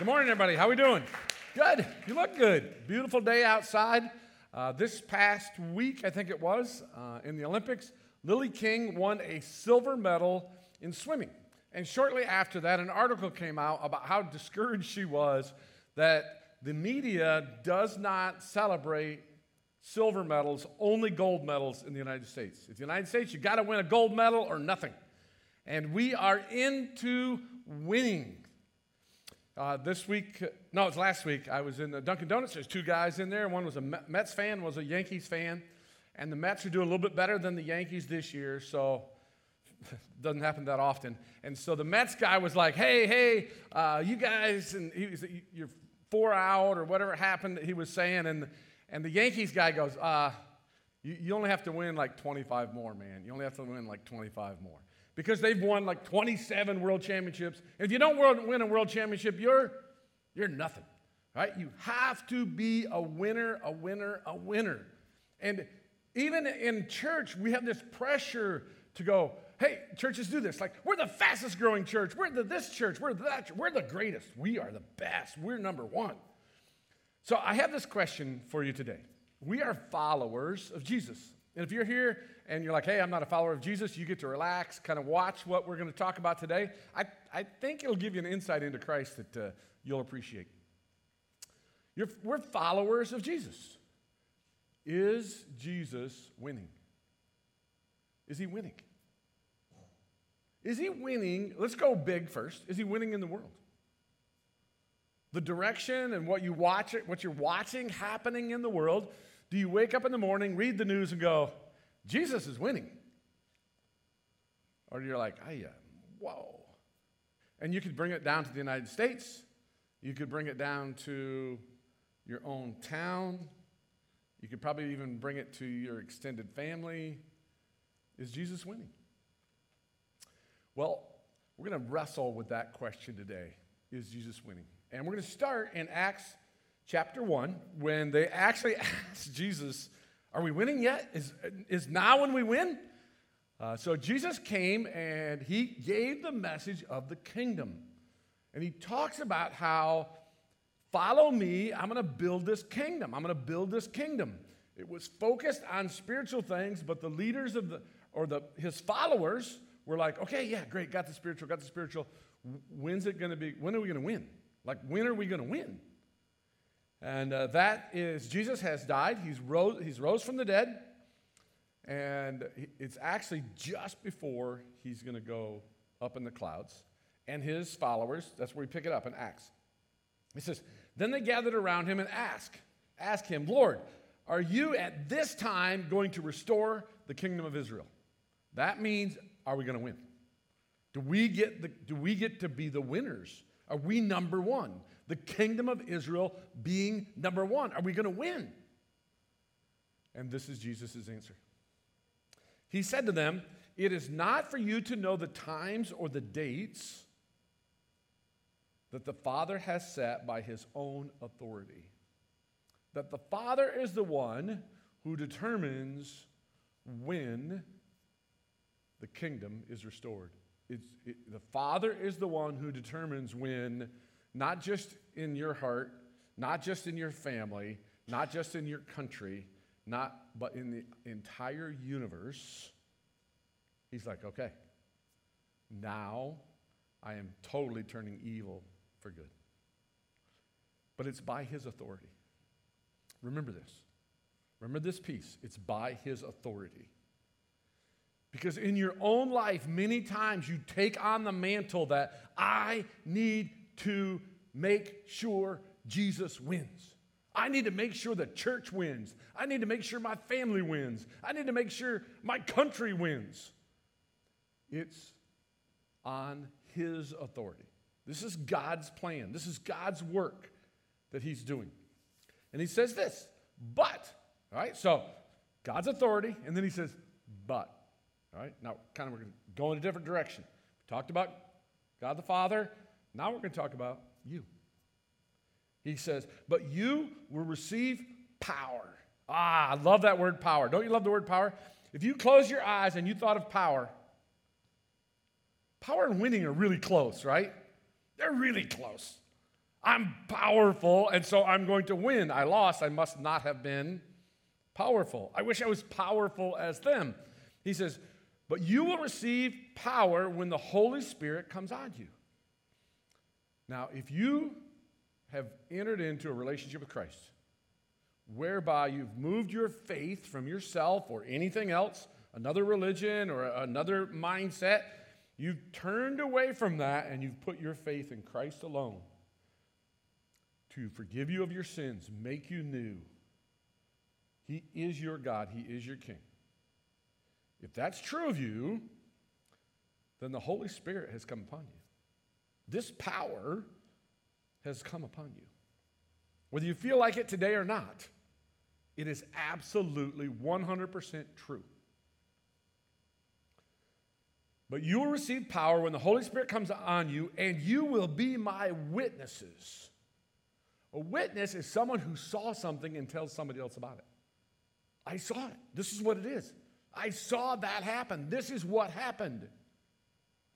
Good morning, everybody. How are we doing? Good. You look good. Beautiful day outside. Uh, this past week, I think it was, uh, in the Olympics, Lilly King won a silver medal in swimming. And shortly after that, an article came out about how discouraged she was that the media does not celebrate silver medals, only gold medals in the United States. In the United States, you got to win a gold medal or nothing. And we are into winning. Uh, this week, no, it was last week, I was in the Dunkin' Donuts. There's two guys in there. One was a Mets fan, was a Yankees fan. And the Mets are doing a little bit better than the Yankees this year, so doesn't happen that often. And so the Mets guy was like, hey, hey, uh, you guys, and he was, you're four out or whatever happened, he was saying. And, and the Yankees guy goes, uh, you, you only have to win like 25 more, man. You only have to win like 25 more because they've won like 27 world championships. If you don't win a world championship, you're, you're nothing, right? You have to be a winner, a winner, a winner. And even in church, we have this pressure to go, hey, churches do this. Like, we're the fastest growing church. We're the this church. We're that church. We're the greatest. We are the best. We're number one. So I have this question for you today. We are followers of Jesus. And if you're here and you're like, hey, I'm not a follower of Jesus, you get to relax, kind of watch what we're going to talk about today. I, I think it'll give you an insight into Christ that uh, you'll appreciate. You're, we're followers of Jesus. Is Jesus winning? Is he winning? Is he winning? Let's go big first. Is he winning in the world? The direction and what you watch what you're watching happening in the world do you wake up in the morning, read the news, and go, Jesus is winning? Or you're like, I, uh, whoa. And you could bring it down to the United States. You could bring it down to your own town. You could probably even bring it to your extended family. Is Jesus winning? Well, we're going to wrestle with that question today. Is Jesus winning? And we're going to start in Acts chapter 1 when they actually asked Jesus, Are we winning yet? Is, is now when we win? Uh, so Jesus came and he gave the message of the kingdom. And he talks about how, follow me, I'm going to build this kingdom. I'm going to build this kingdom. It was focused on spiritual things, but the leaders of the, or the, his followers were like, okay, yeah, great, got the spiritual, got the spiritual. When's it going to be, when are we going to win? Like, when are we going to win? And uh, that is, Jesus has died. He's rose, he's rose from the dead. And it's actually just before he's going to go up in the clouds. And his followers, that's where we pick it up in Acts. He says, Then they gathered around him and asked, ask him, Lord, are you at this time going to restore the kingdom of Israel? That means, are we going to win? Do we, get the, do we get to be the winners? Are we number one? The kingdom of Israel being number one. Are we going to win? And this is Jesus' answer. He said to them, It is not for you to know the times or the dates that the Father has set by his own authority. That the Father is the one who determines when the kingdom is restored. It, the Father is the one who determines when not just in your heart, not just in your family, not just in your country, not but in the entire universe. He's like, okay, now I am totally turning evil for good. But it's by his authority. Remember this. Remember this piece. It's by his authority. Because in your own life, many times you take on the mantle that I need to make sure Jesus wins. I need to make sure the church wins. I need to make sure my family wins. I need to make sure my country wins. It's on His authority. This is God's plan. This is God's work that He's doing. And He says this, but, all right, so God's authority, and then He says, but. All right, now kind of we're going a different direction. We talked about God the Father. Now we're going to talk about you. He says, But you will receive power. Ah, I love that word power. Don't you love the word power? If you close your eyes and you thought of power, power and winning are really close, right? They're really close. I'm powerful, and so I'm going to win. I lost. I must not have been powerful. I wish I was powerful as them. He says, But you will receive power when the Holy Spirit comes on you. Now, if you have entered into a relationship with Christ, whereby you've moved your faith from yourself or anything else, another religion or another mindset, you've turned away from that and you've put your faith in Christ alone to forgive you of your sins, make you new. He is your God, He is your King. If that's true of you, then the Holy Spirit has come upon you. This power has come upon you. Whether you feel like it today or not, it is absolutely 100% true. But you will receive power when the Holy Spirit comes on you, and you will be my witnesses. A witness is someone who saw something and tells somebody else about it. I saw it. This is what it is. I saw that happen. This is what happened.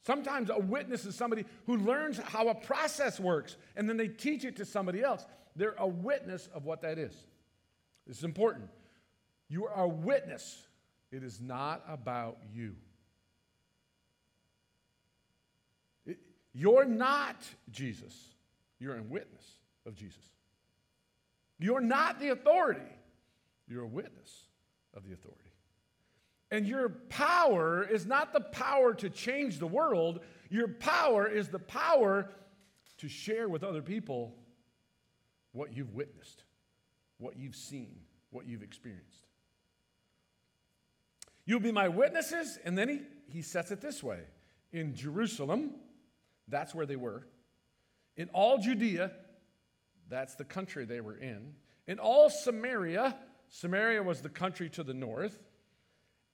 Sometimes a witness is somebody who learns how a process works and then they teach it to somebody else. They're a witness of what that is. This is important. You are a witness, it is not about you. It, you're not Jesus, you're a witness of Jesus. You're not the authority, you're a witness of the authority. And your power is not the power to change the world, your power is the power to share with other people what you've witnessed, what you've seen, what you've experienced. You'll be my witnesses, and then he, he sets it this way. In Jerusalem, that's where they were, in all Judea, that's the country they were in, in all Samaria, Samaria was the country to the north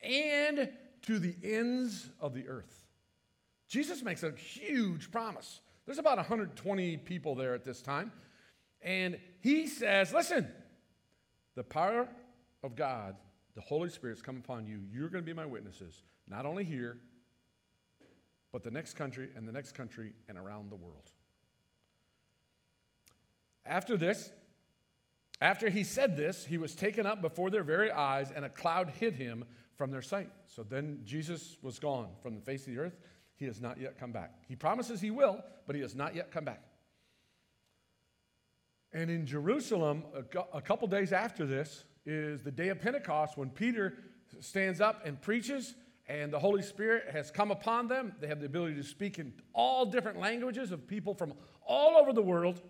and to the ends of the earth. Jesus makes a huge promise. There's about 120 people there at this time. And he says, Listen, the power of God, the Holy Spirit's come upon you. You're going to be my witnesses, not only here, but the next country and the next country and around the world. After this, after he said this, he was taken up before their very eyes, and a cloud hid him from their sight. So then Jesus was gone from the face of the earth. He has not yet come back. He promises he will, but he has not yet come back. And in Jerusalem, a couple days after this, is the day of Pentecost when Peter stands up and preaches, and the Holy Spirit has come upon them. They have the ability to speak in all different languages of people from all over the world.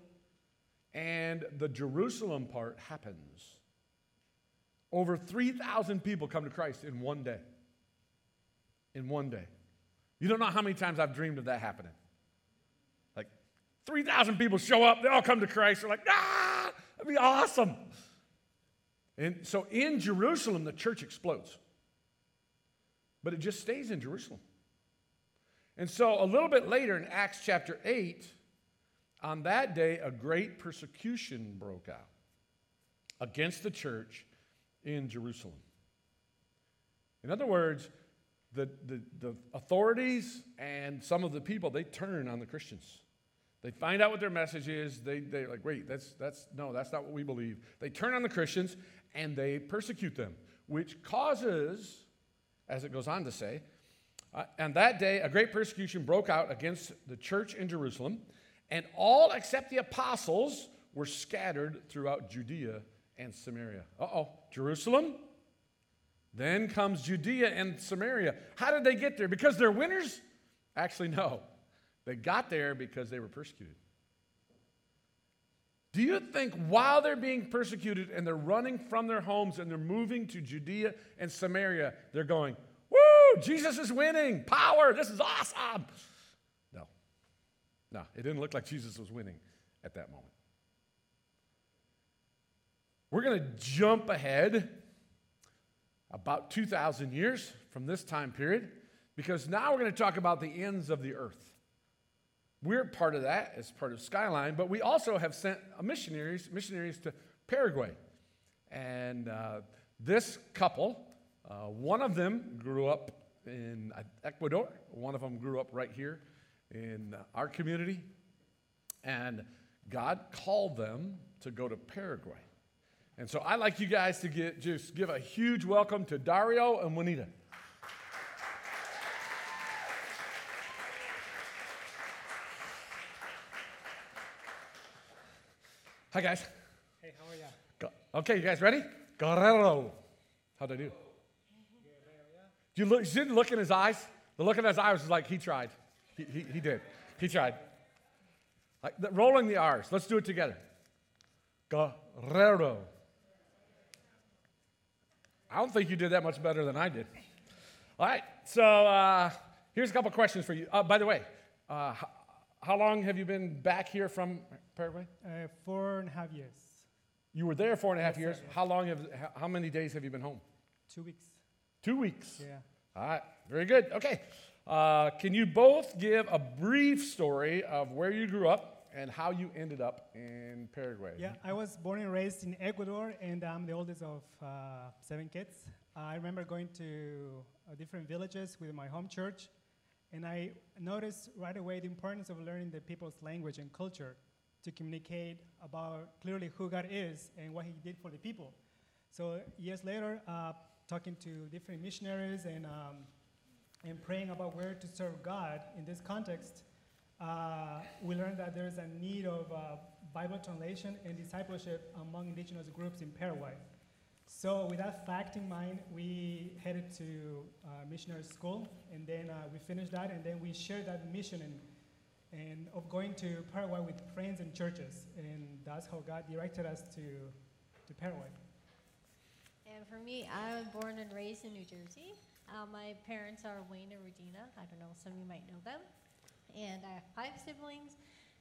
And the Jerusalem part happens. Over 3,000 people come to Christ in one day. In one day. You don't know how many times I've dreamed of that happening. Like 3,000 people show up, they all come to Christ. They're like, ah, that'd be awesome. And so in Jerusalem, the church explodes. But it just stays in Jerusalem. And so a little bit later in Acts chapter 8, on that day, a great persecution broke out against the church in Jerusalem. In other words, the, the, the, authorities and some of the people, they turn on the Christians. They find out what their message is. They, they're like, wait, that's, that's, no, that's not what we believe. They turn on the Christians and they persecute them, which causes, as it goes on to say, uh, and that day a great persecution broke out against the church in Jerusalem, and all except the apostles were scattered throughout Judea and Samaria. Uh oh, Jerusalem. Then comes Judea and Samaria. How did they get there? Because they're winners? Actually, no. They got there because they were persecuted. Do you think while they're being persecuted and they're running from their homes and they're moving to Judea and Samaria, they're going, Woo, Jesus is winning, power, this is awesome? No. No, it didn't look like Jesus was winning at that moment. We're going to jump ahead about 2,000 years from this time period because now we're going to talk about the ends of the earth. We're part of that as part of Skyline, but we also have sent missionaries, missionaries to Paraguay. And uh, this couple, uh, one of them grew up in Ecuador, one of them grew up right here in our community. And God called them to go to Paraguay. And so I'd like you guys to get, just give a huge welcome to Dario and Juanita. Hi, guys. Hey, how are you? Go- Okay, you guys ready? Guerrero. How'd I do? You, look, you didn't look in his eyes? The look in his eyes was like he tried. He, he, he did. He tried. Like, the- rolling the R's. Let's do it together. Guerrero. I don't think you did that much better than I did. All right, so uh, here's a couple questions for you. Uh, by the way, uh, h- how long have you been back here from Paraguay? Uh, four and a half years, You were there four and a half Yes, years. sir. How long have, how- how many days have you been home? two weeks. Two weeks. Yeah. All right, very good. Okay. Uh, can you both give a brief story of where you grew up and how you ended up in Paraguay? Yeah, I was born and raised in Ecuador, and I'm the oldest of uh, seven kids. I remember going to uh, different villages with my home church, and I noticed right away the importance of learning the people's language and culture to communicate about clearly who God is and what He did for the people. So years later, uh, talking to different missionaries and um, and praying about where to serve God in this context, uh, we learned that there's a need of uh, Bible translation and discipleship among indigenous groups in Paraguay. So, with that fact in mind, we headed to uh, missionary school, and then uh, we finished that, and then we shared that mission and, and of going to Paraguay with friends and churches, and that's how God directed us to, to Paraguay. And for me, I was born and raised in New Jersey. Uh, my parents are Wayne and Regina. I don't know, some of you might know them. And I have five siblings.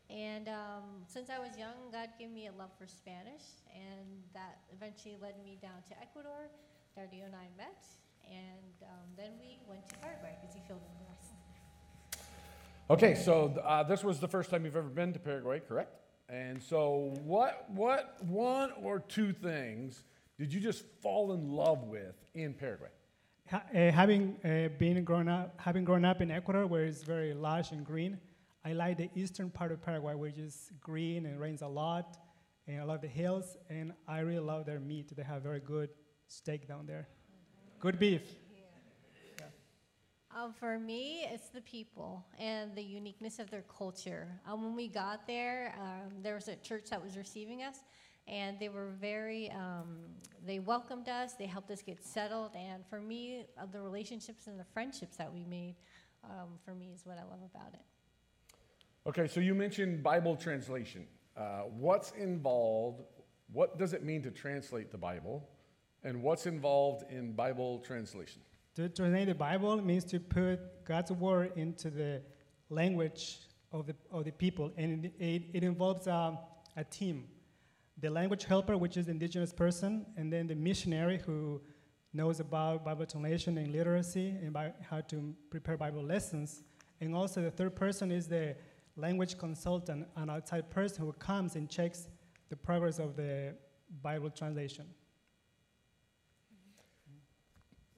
And um, since I was young, God gave me a love for Spanish. And that eventually led me down to Ecuador. Dario and I met. And um, then we went to Paraguay because he filled in the rest. Okay, so uh, this was the first time you've ever been to Paraguay, correct? And so, what, what one or two things did you just fall in love with in Paraguay? Ha- uh, having uh, been grown up, having grown up in Ecuador, where it's very lush and green, I like the eastern part of Paraguay, which is green and rains a lot, and I love the hills, and I really love their meat. They have very good steak down there, good beef. Um, for me, it's the people and the uniqueness of their culture. Um, when we got there, um, there was a church that was receiving us, and they were very, um, they welcomed us, they helped us get settled, and for me, uh, the relationships and the friendships that we made, um, for me, is what I love about it. Okay, so you mentioned Bible translation. Uh, what's involved? What does it mean to translate the Bible? And what's involved in Bible translation? To translate the Bible means to put God's word into the language of the, of the people, and it, it, it involves um, a team. The language helper, which is the indigenous person, and then the missionary who knows about Bible translation and literacy and how to prepare Bible lessons. And also, the third person is the language consultant, an outside person who comes and checks the progress of the Bible translation.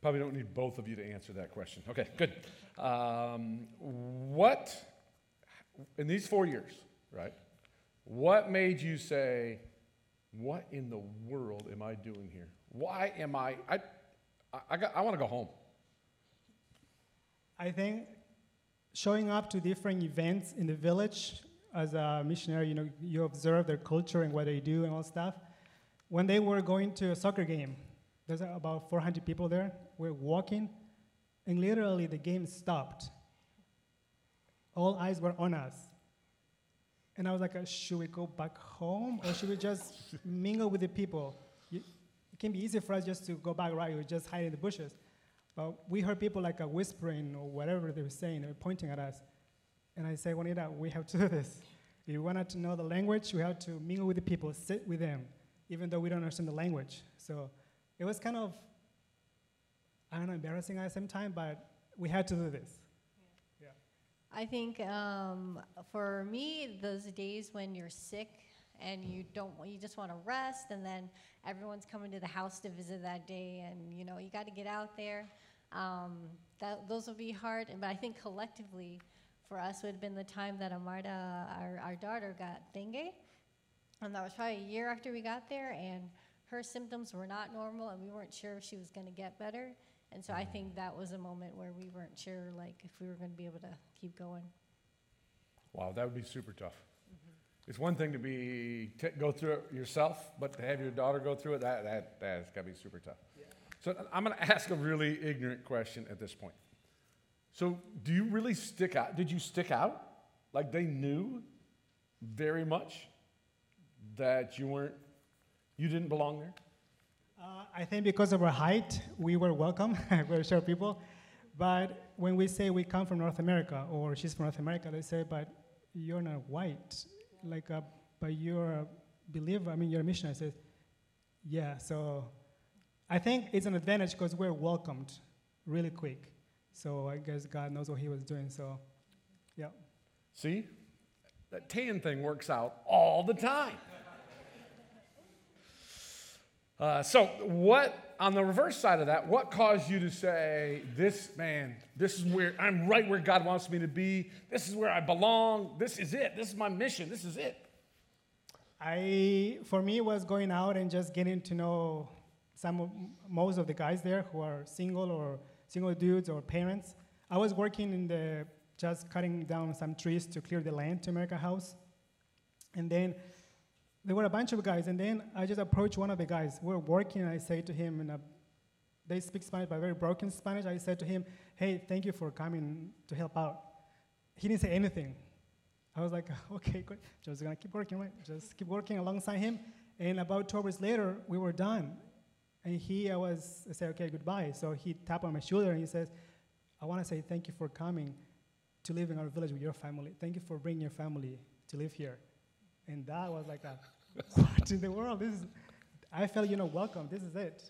Probably don't need both of you to answer that question. Okay, good. Um, what, in these four years, right, what made you say, what in the world am I doing here? Why am I, I, I, got, I want to go home. I think showing up to different events in the village as a missionary, you know, you observe their culture and what they do and all stuff. When they were going to a soccer game, there's about 400 people there. We're walking, and literally the game stopped. All eyes were on us. And I was like, uh, should we go back home or should we just mingle with the people? It can be easy for us just to go back, right? We just hide in the bushes. But we heard people like whispering or whatever they were saying, they were pointing at us. And I said, Juanita, we have to do this. If we wanted to know the language, we have to mingle with the people, sit with them, even though we don't understand the language. So it was kind of, I don't know, embarrassing at the same time, but we had to do this. I think um, for me, those days when you're sick and you don't, you just want to rest, and then everyone's coming to the house to visit that day, and you know you got to get out there. Um, that those will be hard, but I think collectively, for us, would have been the time that Amarta, our, our daughter, got dengue, And that was probably a year after we got there, and her symptoms were not normal, and we weren't sure if she was going to get better. And so I think that was a moment where we weren't sure, like, if we were going to be able to keep going. Wow, that would be super tough. It's one thing to be t- go through it yourself, but to have your daughter go through it, that that that's got to be super tough. So I'm going to ask a really ignorant question at this point. So, do you really stick out? Did you stick out? Like they knew very much that you weren't, you didn't belong there? Uh, I think because of our height, we were welcome. we're short people. But when we say we come from North America or she's from North America, they say, but you're not white. Like, uh, but you're a believer. I mean, you're a missionary. I yeah. So I think it's an advantage because we're welcomed really quick. So I guess God knows what He was doing. So, yeah. See? That tan thing works out all the time. Uh, so, what, on the reverse side of that, what caused you to say, this, man, this is where, I'm right where God wants me to be. This is where I belong. This is it. This is my mission. This is it. I, for me, was going out and just getting to know some of, most of the guys there who are single or single dudes or parents. I was working in the, just cutting down some trees to clear the land to make a house. And then there were a bunch of guys, and then I just approached one of the guys. We're working, and I say to him, and uh, they speak Spanish, but very broken Spanish. I said to him, "Hey, thank you for coming to help out." He didn't say anything. I was like, "Okay, good. Just gonna keep working, right? Just keep working alongside him." And about two hours later, we were done. And he, I was, I said, "Okay, goodbye." So he tapped on my shoulder and he says, "I want to say thank you for coming to live in our village with your family. Thank you for bringing your family to live here." And that was like, a, what in the world? This is, I felt, you know, welcome. This is it.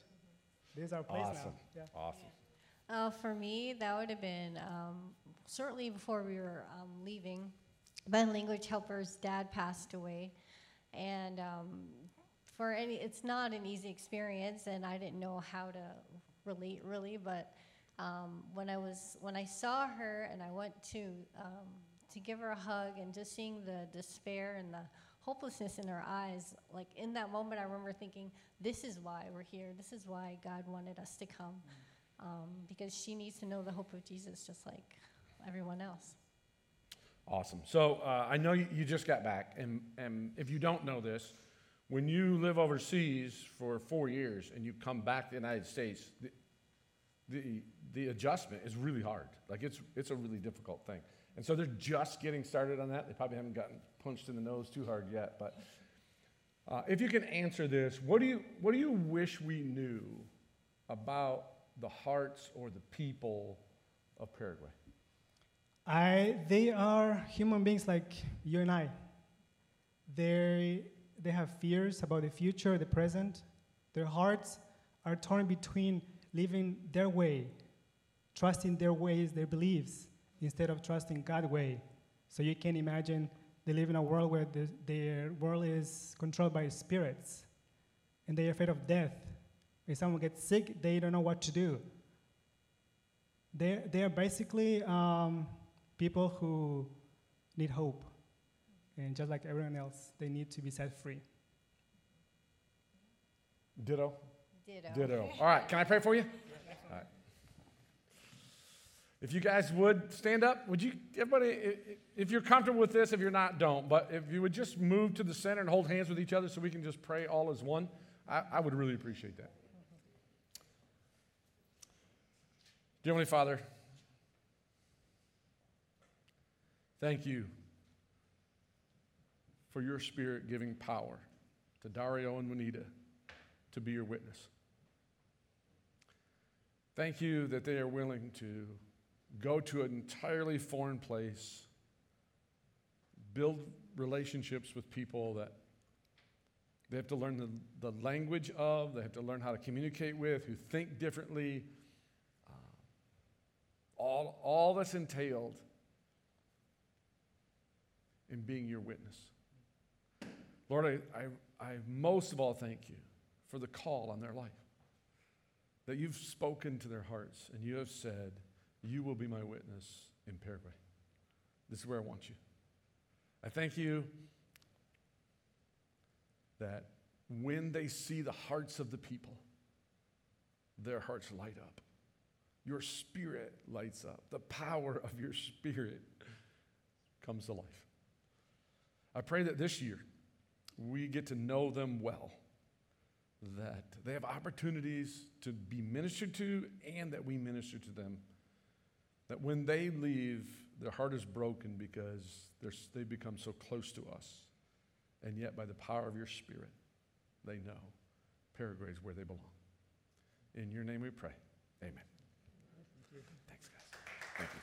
This is our place Awesome. now. Yeah. Awesome. Uh, for me, that would have been um, certainly before we were um, leaving. My language helper's dad passed away, and um, for any, it's not an easy experience, and I didn't know how to relate really. But um, when I was when I saw her and I went to um, to give her a hug, and just seeing the despair and the hopelessness in her eyes, like in that moment, I remember thinking, "This is why we're here. This is why God wanted us to come." um, because she needs to know the hope of Jesus just like everyone else. Awesome. So uh, I know you, you just got back, and, and if you don't know this, when you live overseas for four years and you come back to the United States, the, the, the adjustment is really hard. Like it's, it's a really difficult thing. And so they're just getting started on that. They probably haven't gotten punched in the nose too hard yet. But uh, if you can answer this, what do, you, what do you wish we knew about the hearts or the people of Paraguay? I, they are human beings like you and I. They, they have fears about the future, the present. Their hearts are torn between living their way, trusting their ways, their beliefs, instead of trusting God's way. So you can imagine they live in a world where the, their world is controlled by spirits, and they are afraid of death. If someone gets sick, they don't know what to do. They're, they're basically um, people who need hope. And just like everyone else, they need to be set free. Ditto? Ditto. Ditto. All right, can I pray for you? If you guys would stand up, would you, everybody, if you're comfortable with this, if you're not, don't. But if you would just move to the center and hold hands with each other so we can just pray all as one, I, I would really appreciate that. Dear Heavenly Father, thank you for your spirit giving power to Dario and Juanita to be your witness. Thank you that they are willing to go to an entirely foreign place, build relationships with people that they have to learn the, the language of, they have to learn how to communicate with, who think differently. Uh, all, all that's entailed in being your witness. Lord, I, I, I most of all thank you for the call on their life. That you've spoken to their hearts and you have said, You will be my witness in Paraguay. This is where I want you. I thank you that when they see the hearts of the people, their hearts light up. Your spirit lights up. The power of your spirit comes to life. I pray that this year we get to know them well, that they have opportunities to be ministered to and that we minister to them. That when they leave, their heart is broken because they become so close to us. And yet, by the power of your spirit, they know Paraguay is where they belong. In your name we pray. Amen. Thanks, guys. Thank you.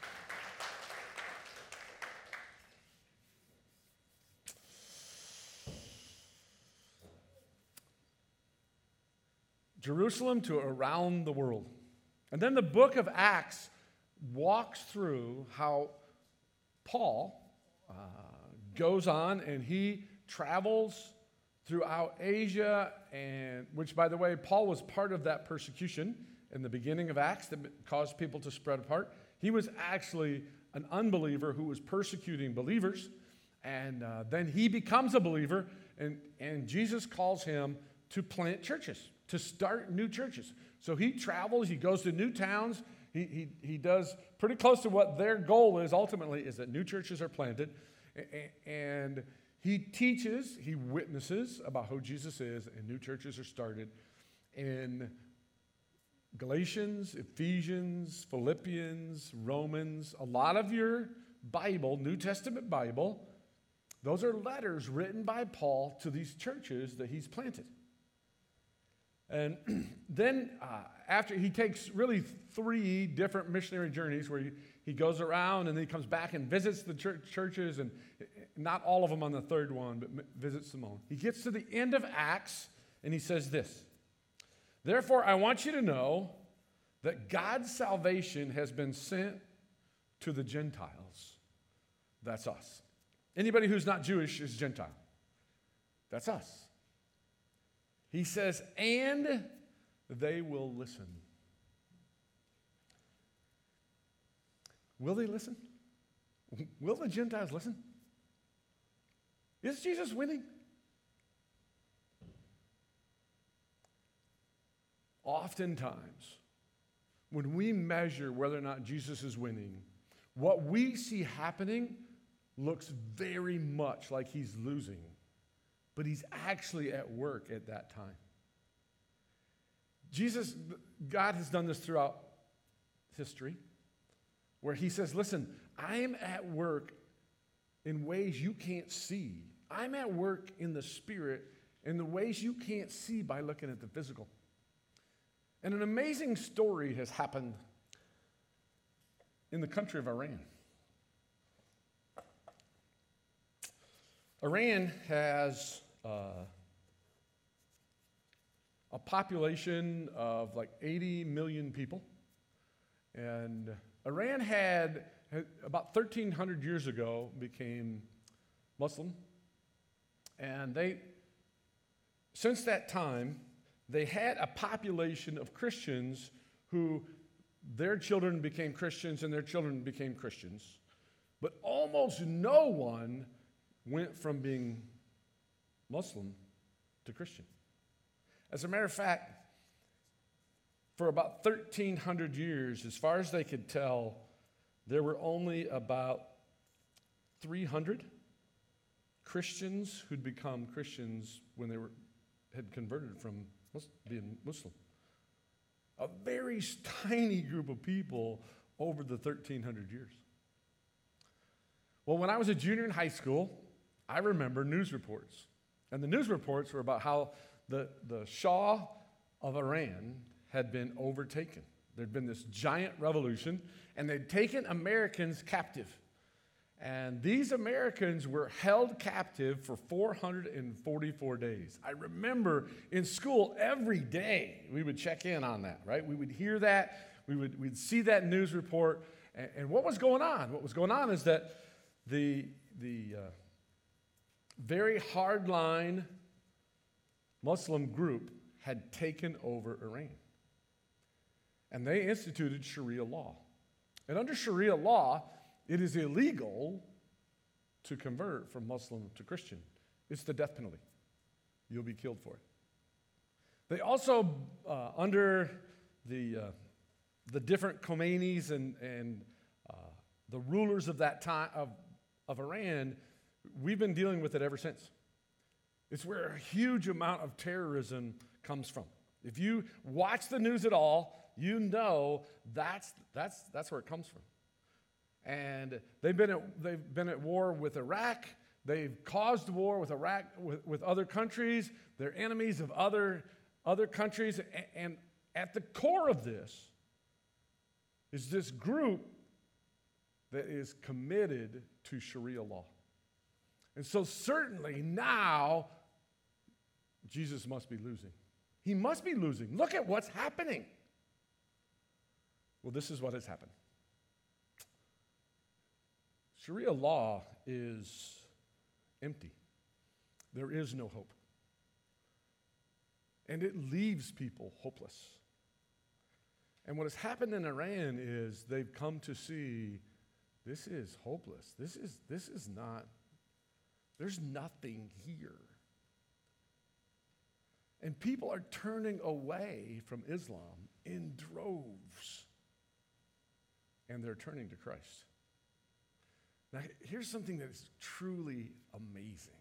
Jerusalem to around the world. And then the book of Acts walks through how Paul uh, goes on and he travels throughout Asia, and which, by the way, Paul was part of that persecution in the beginning of Acts that caused people to spread apart. He was actually an unbeliever who was persecuting believers, and uh, then he becomes a believer, and, and Jesus calls him to plant churches, to start new churches. So he travels, he goes to new towns, he, he, does pretty close to what their goal is ultimately, is that new churches are planted, and he teaches, he witnesses about who Jesus is, and new churches are started in Galatians, Ephesians, Philippians, Romans, a lot of your Bible, New Testament Bible, those are letters written by Paul to these churches that he's planted. And then, uh, after he takes really three different missionary journeys where he, he goes around and then he comes back and visits the church, churches and not all of them on the third one, but visits them all. He gets to the end of Acts and he says this Therefore, I want you to know that God's salvation has been sent to the Gentiles. That's us. Anybody who's not Jewish is Gentile. That's us. He says, and they will listen. Will they listen? Will the Gentiles listen? Is Jesus winning? Oftentimes, when we measure whether or not Jesus is winning, what we see happening looks very much like he's losing, but he's actually at work at that time. Jesus, God has done this throughout history, where he says, Listen, I am at work in ways you can't see. I'm at work in the spirit in the ways you can't see by looking at the physical. And an amazing story has happened in the country of Iran. Iran has uh, a population of like 80 million people. And Iran had about 1,300 years ago became Muslim. And they, since that time, they had a population of Christians who their children became Christians and their children became Christians. But almost no one went from being Muslim to Christian. As a matter of fact, for about 1,300 years, as far as they could tell, there were only about 300 Christians who'd become Christians when they were, had converted from being Muslim. A very tiny group of people over the 1,300 years. Well, when I was a junior in high school, I remember news reports. And the news reports were about how the, the Shah of Iran had been overtaken. There'd been this giant revolution, and they'd taken Americans captive. And these Americans were held captive for 444 days. I remember in school every day we would check in on that, right? We would hear that, we would we'd see that news report. And, and what was going on? What was going on is that the, the uh, very hardline Muslim group had taken over Iran. And they instituted Sharia law. And under Sharia law, it is illegal to convert from Muslim to Christian. It's the death penalty. you'll be killed for it. They also, uh, under the, uh, the different Khomeinis and, and uh, the rulers of that time of, of Iran, we've been dealing with it ever since. It's where a huge amount of terrorism comes from. If you watch the news at all, you know that's, that's, that's where it comes from. And they've been, at, they've been at war with Iraq. They've caused war with Iraq, with, with other countries. They're enemies of other, other countries. And, and at the core of this is this group that is committed to Sharia law. And so, certainly now, Jesus must be losing. He must be losing. Look at what's happening. Well, this is what has happened. Sharia law is empty, there is no hope. And it leaves people hopeless. And what has happened in Iran is they've come to see this is hopeless. This is, this is not, there's nothing here. And people are turning away from Islam in droves. And they're turning to Christ. Now, here's something that is truly amazing.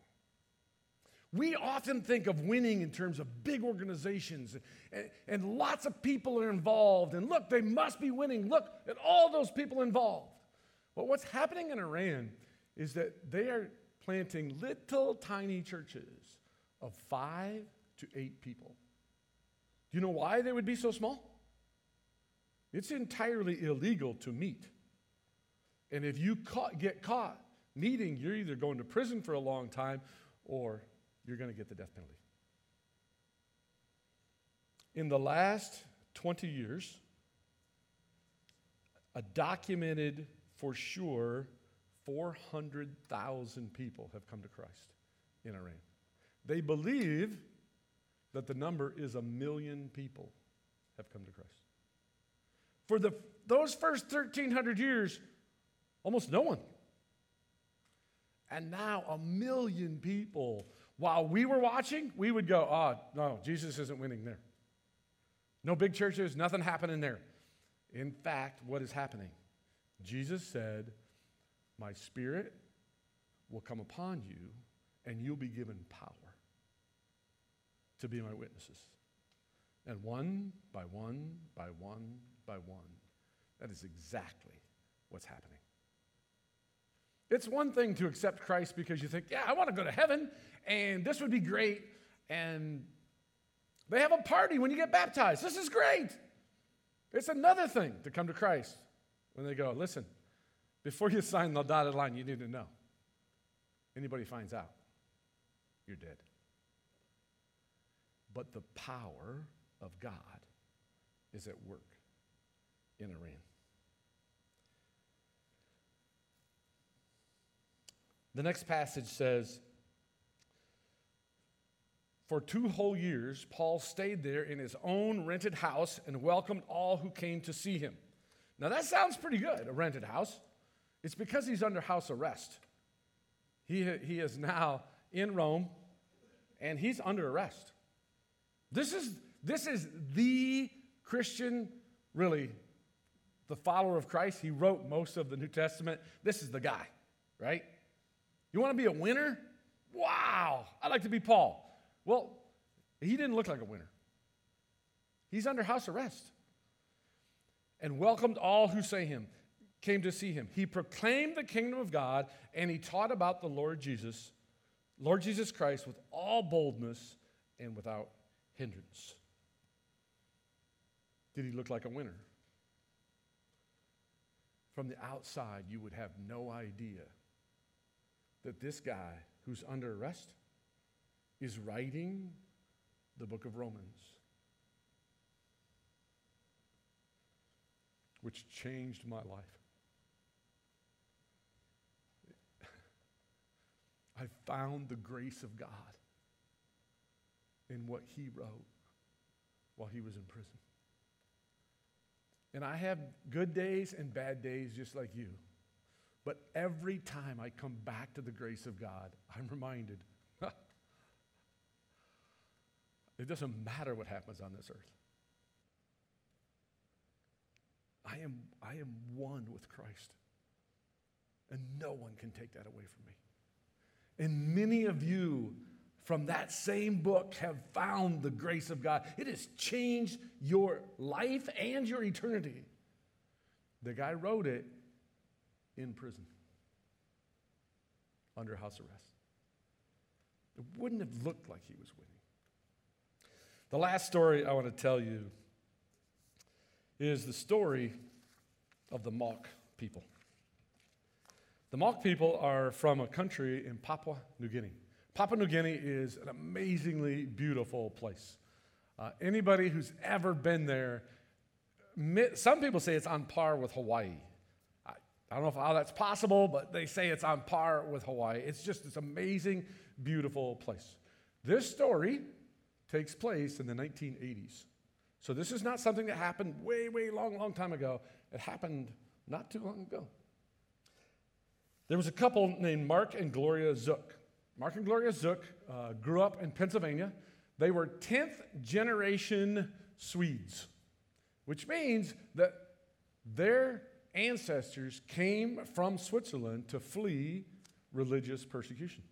We often think of winning in terms of big organizations and, and, lots of people are involved. And look, they must be winning. Look at all those people involved. But what's happening in Iran is that they are planting little tiny churches of five to eight people. Do you know why they would be so small? It's entirely illegal to meet. And if you caught, get caught meeting, you're either going to prison for a long time or you're going to get the death penalty. In the last 20 years, a documented for sure 400,000 people have come to Christ in Iran. They believe that the number is a million people have come to Christ. For the, those first 1,300 years, Almost no one. And now a million people. While we were watching, we would go, oh, no, Jesus isn't winning there. No big churches, nothing happening there. In fact, what is happening? Jesus said, My spirit will come upon you, and you'll be given power to be my witnesses. And one by one by one by one, that is exactly what's happening. It's one thing to accept Christ because you think, yeah, I want to go to heaven and this would be great. And they have a party when you get baptized. This is great. It's another thing to come to Christ when they go, listen, before you sign the dotted line, you need to know. Anybody finds out, you're dead. But the power of God is at work in Iran. The next passage says, For two whole years, Paul stayed there in his own rented house and welcomed all who came to see him. Now, that sounds pretty good, a rented house. It's because he's under house arrest. He, he is now in Rome and he's under arrest. This is, this is the Christian, really, the follower of Christ. He wrote most of the New Testament. This is the guy, right? You want to be a winner? Wow, I'd like to be Paul. Well, he didn't look like a winner. He's under house arrest. And welcomed all who say him, came to see him. He proclaimed the kingdom of God and he taught about the Lord Jesus, Lord Jesus Christ, with all boldness and without hindrance. Did he look like a winner? From the outside, you would have no idea that this guy who's under arrest is writing the book of Romans, which changed my life. I found the grace of God in what he wrote while he was in prison. And I have good days and bad days just like you. But every time I come back to the grace of God, I'm reminded It doesn't matter what happens on this earth. I am, I am one with Christ. And no one can take that away from me. And many of you from that same book have found the grace of God. It has changed your life and your eternity. The guy wrote it in prison, under house arrest. It wouldn't have looked like he was winning. The last story I want to tell you is the story of the Mouk people. The Mouk people are from a country in Papua New Guinea. Papua New Guinea is an amazingly beautiful place. Uh, anybody who's ever been there, some people say it's on par with Hawaii. I, I don't know how that's possible, but they say it's on par with Hawaii. It's just this amazing, beautiful place. This story takes place in the 1980s. So this is not something that happened way, way long, long time ago. It happened not too long ago. There was a couple named Mark and Gloria Zook. Mark and Gloria Zook uh, grew up in Pennsylvania. They were 10th generation Swedes, which means that their ancestors came from Switzerland to flee religious persecution.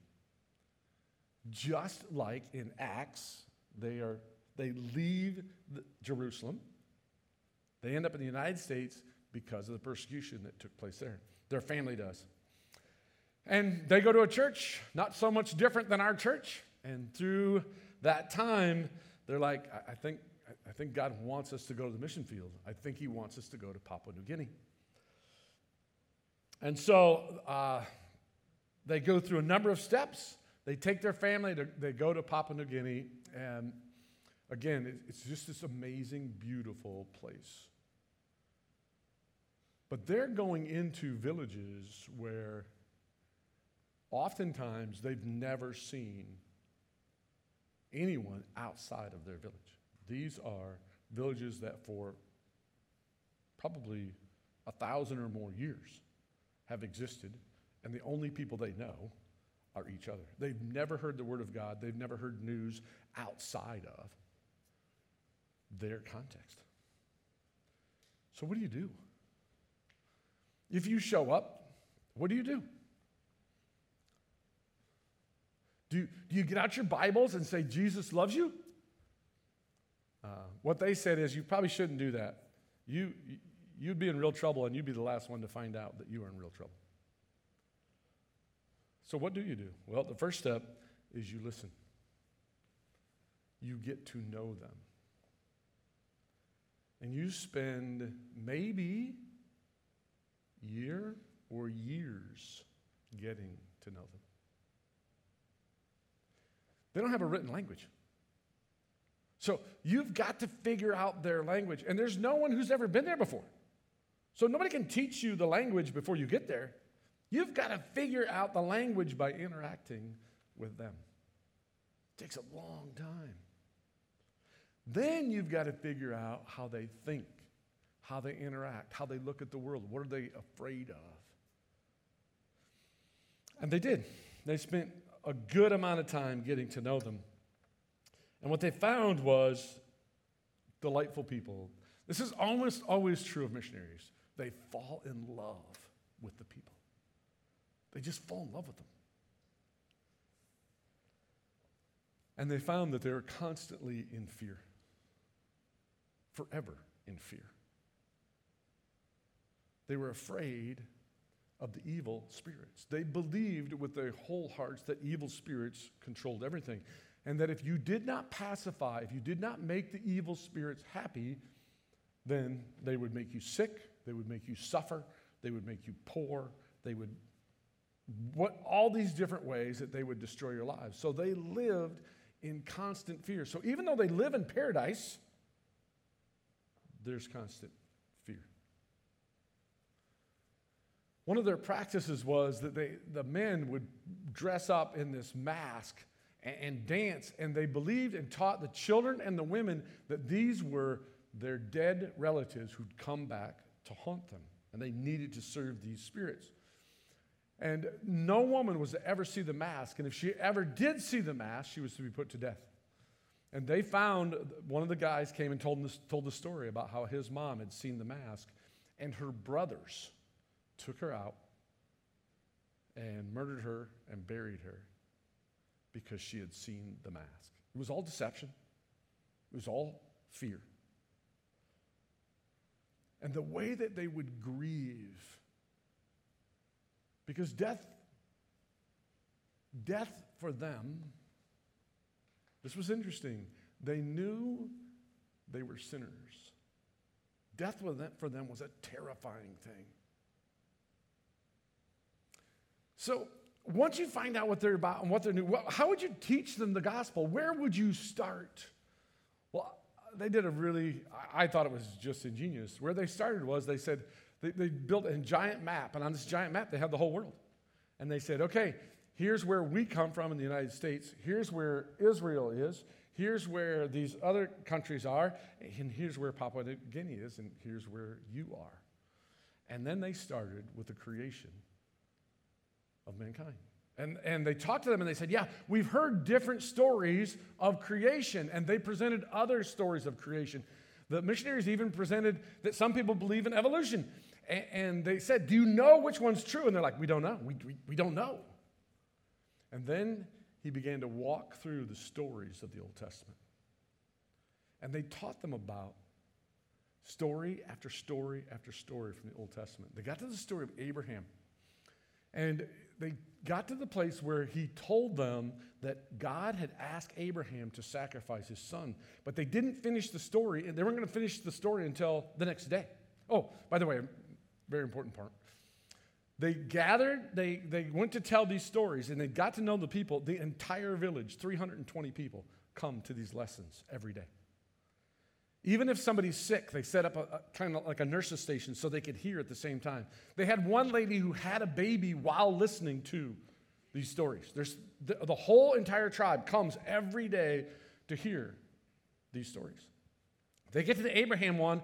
Just like in Acts, they, are, they leave the, Jerusalem. They end up in the United States because of the persecution that took place there. Their family does. And they go to a church, not so much different than our church. And through that time, they're like, I, I think, I think God wants us to go to the mission field. I think He wants us to go to Papua New Guinea. And so uh, they go through a number of steps. They take their family, to, they go to Papua New Guinea, and again, it's just this amazing, beautiful place. But they're going into villages where oftentimes they've never seen anyone outside of their village. These are villages that for probably a thousand or more years have existed, and the only people they know are each other. They've never heard the word of God, they've never heard news outside of their context. So, what do you do? If you show up, what do you do? Do, do you get out your Bibles and say, Jesus loves you? Uh, what they said is, you probably shouldn't do that. You, you'd be in real trouble, and you'd be the last one to find out that you are in real trouble. So, what do you do? Well, the first step is you listen, you get to know them. And you spend maybe year or years getting to know them. They don't have a written language. So you've got to figure out their language. And there's no one who's ever been there before. So nobody can teach you the language before you get there. You've got to figure out the language by interacting with them. It takes a long time. Then you've got to figure out how they think, how they interact, how they look at the world. What are they afraid of? And they did. They spent a good amount of time getting to know them. And what they found was delightful people. This is almost always true of missionaries. They fall in love with the people, they just fall in love with them. And they found that they were constantly in fear, forever in fear. They were afraid of the evil spirits. They believed with their whole hearts that evil spirits controlled everything. And that if you did not pacify, if you did not make the evil spirits happy, then they would make you sick, they would make you suffer, they would make you poor, they would, what, all these different ways that they would destroy your lives. So they lived in constant fear. So even though they live in paradise, there's constant One of their practices was that they, the men would dress up in this mask and, and dance, and they believed and taught the children and the women that these were their dead relatives who'd come back to haunt them, and they needed to serve these spirits. And no woman was to ever see the mask, and if she ever did see the mask, she was to be put to death. And they found one of the guys came and told, this, told the story about how his mom had seen the mask, and her brothers took her out and murdered her and buried her because she had seen the mask. It was all deception, it was all fear. And the way that they would grieve, because death, death for them, this was interesting. They knew they were sinners. Death for them was a terrifying thing. So, once you find out what they're about and what they're new, how would you teach them the gospel? Where would you start? Well, they did a really, I thought it was just ingenious. Where they started was they said, they, they built a giant map, and on this giant map, they had the whole world. And they said, okay, here's where we come from in the United States, here's where Israel is, here's where these other countries are, and here's where Papua New Guinea is, and here's where you are. And then they started with the creation of mankind. And, and they talked to them and they said, Yeah, we've heard different stories of creation. And they presented other stories of creation. The missionaries even presented that some people believe in evolution. And, and they said, Do you know which one's true? And they're like, We don't know. We, we, we don't know. And then he began to walk through the stories of the Old Testament. And they taught them about story after story after story from the Old Testament. They got to the story of Abraham. And they got to the place where he told them that God had asked Abraham to sacrifice his son, but they didn't finish the story, and they weren't going to finish the story until the next day. Oh, by the way, very important part. They gathered, they, they went to tell these stories, and they got to know the people. The entire village, 320 people, come to these lessons every day. Even if somebody's sick, they set up a, a, kind of like a nurse's station so they could hear at the same time. They had one lady who had a baby while listening to these stories. There's the, the whole entire tribe comes every day to hear these stories. They get to the Abraham one,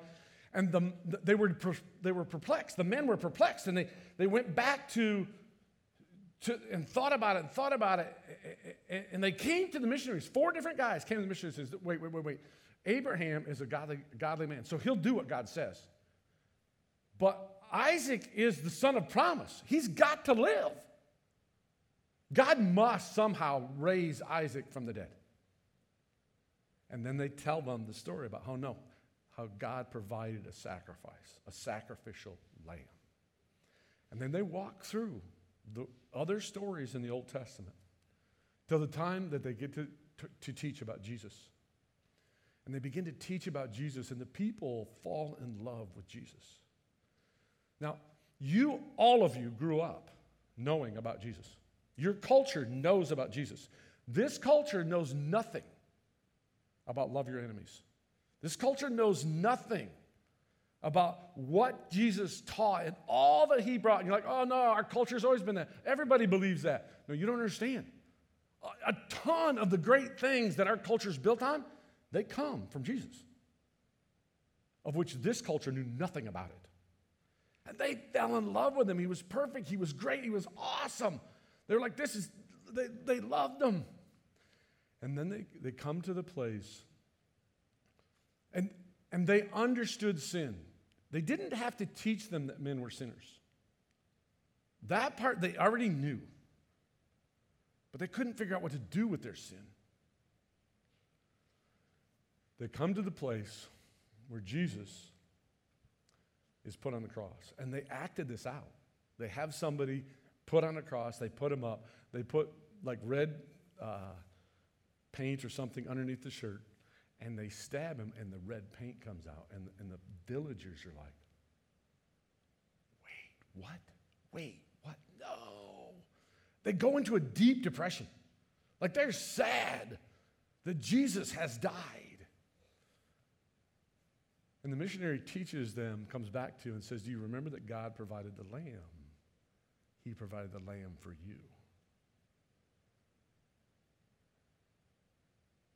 and the, they, were, they were perplexed. The men were perplexed, and they, they went back to, to and thought about it and thought about it. And they came to the missionaries. Four different guys came to the missionaries and said, Wait, wait, wait, wait. Abraham is a godly, godly man, so he'll do what God says. But Isaac is the son of promise. He's got to live. God must somehow raise Isaac from the dead. And then they tell them the story about how no, how God provided a sacrifice, a sacrificial lamb. And then they walk through the other stories in the Old Testament till the time that they get to, to, to teach about Jesus. And they begin to teach about Jesus, and the people fall in love with Jesus. Now, you, all of you, grew up knowing about Jesus. Your culture knows about Jesus. This culture knows nothing about love your enemies. This culture knows nothing about what Jesus taught and all that he brought. And you're like, oh no, our culture's always been that. Everybody believes that. No, you don't understand. A, ton of the great things that our culture's built on they come from Jesus, of which this culture knew nothing about it. And they fell in love with him. He was perfect. He was great. He was awesome. They're like, this is, they, they loved him. And then they, they come to the place and, and they understood sin. They didn't have to teach them that men were sinners. That part they already knew. But they couldn't figure out what to do with their sin. They come to the place where Jesus is put on the cross. And they acted this out. They have somebody put on a cross, they put him up, they put like red uh, paint or something underneath the shirt, and they stab him, and the red paint comes out. And, and the villagers are like, wait, what? Wait, what? No. They go into a deep depression. Like they're sad that Jesus has died. And the missionary teaches them, comes back to, and says, Do you remember that God provided the lamb? He provided the lamb for you.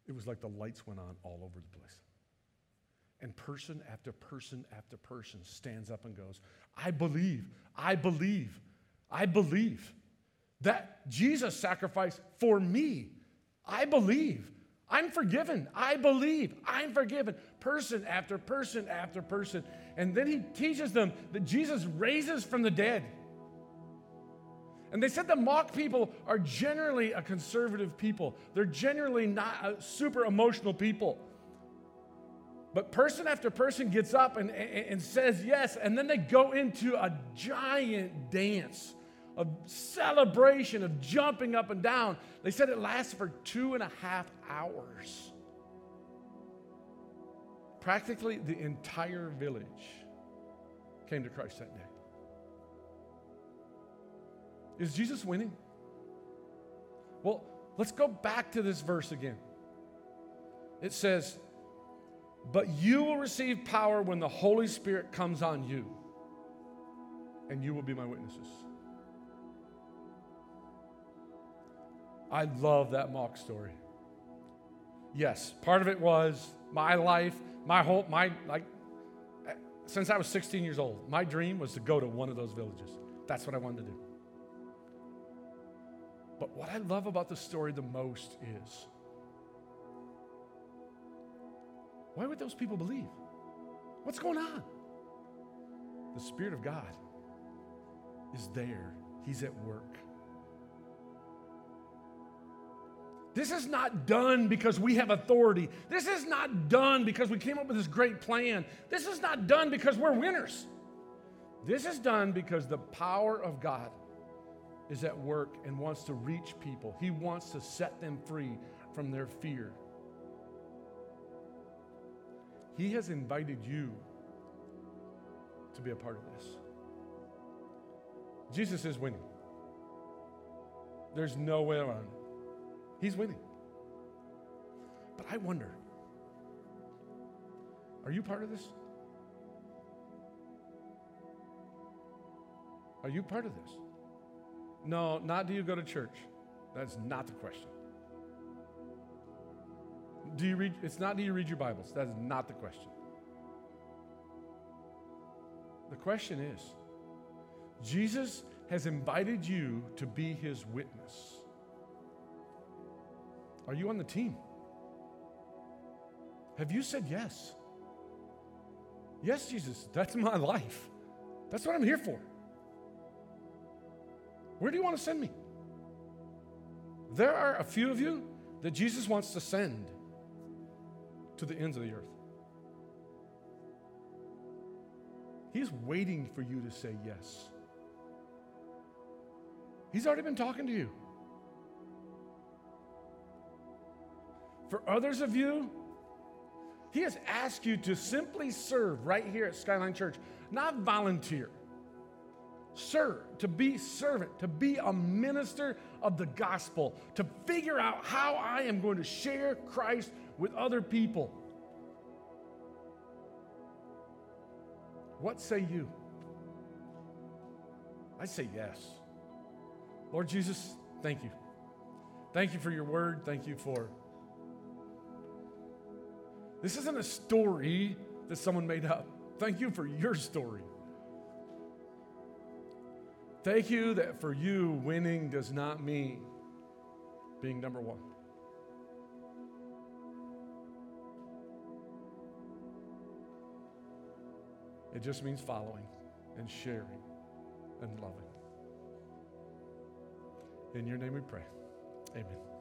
It was like the lights went on all over the place. And person after person after person stands up and goes, I believe, I believe, I believe that Jesus sacrificed for me. I believe. I'm forgiven. I believe. I'm forgiven. Person after person after person. And then he teaches them that Jesus raises from the dead. And they said the Mouk people are generally a conservative people. They're generally not super emotional people. But person after person gets up and, and, and says yes, and then they go into a giant dance of celebration, of jumping up and down. They said it lasted for two and a half hours. Practically the entire village came to Christ that day. Is Jesus winning? Well, let's go back to this verse again. It says, But you will receive power when the Holy Spirit comes on you, and you will be my witnesses. I love that Mouk story. Yes, part of it was my life, my whole, my, like, since I was 16 years old, my dream was to go to one of those villages. That's what I wanted to do. But what I love about the story the most is why would those people believe? What's going on? The Spirit of God is there, He's at work. This is not done because we have authority. This is not done because we came up with this great plan. This is not done because we're winners. This is done because the power of God is at work and wants to reach people. He wants to set them free from their fear. He has invited you to be a part of this. Jesus is winning. There's no way around it. He's winning. But I wonder are you part of this? Are you part of this? No, not do you go to church. That's not the question. Do you read it's not do you read your Bibles. That is not the question. The question is Jesus has invited you to be his witness. Are you on the team? Have you said yes? Yes, Jesus, that's my life. That's what I'm here for. Where do you want to send me? There are a few of you that Jesus wants to send to the ends of the earth. He's waiting for you to say yes. He's already been talking to you. For others of you, He has asked you to simply serve right here at Skyline Church, not volunteer. Serve, to be servant, to be a minister of the gospel, to figure out how I am going to share Christ with other people. What say you? I say yes. Lord Jesus, thank you. Thank you for your word. Thank you for. This isn't a story that someone made up. Thank you for your story. Thank you that for you, winning does not mean being number one. It just means following and sharing and loving. In your name we pray. Amen.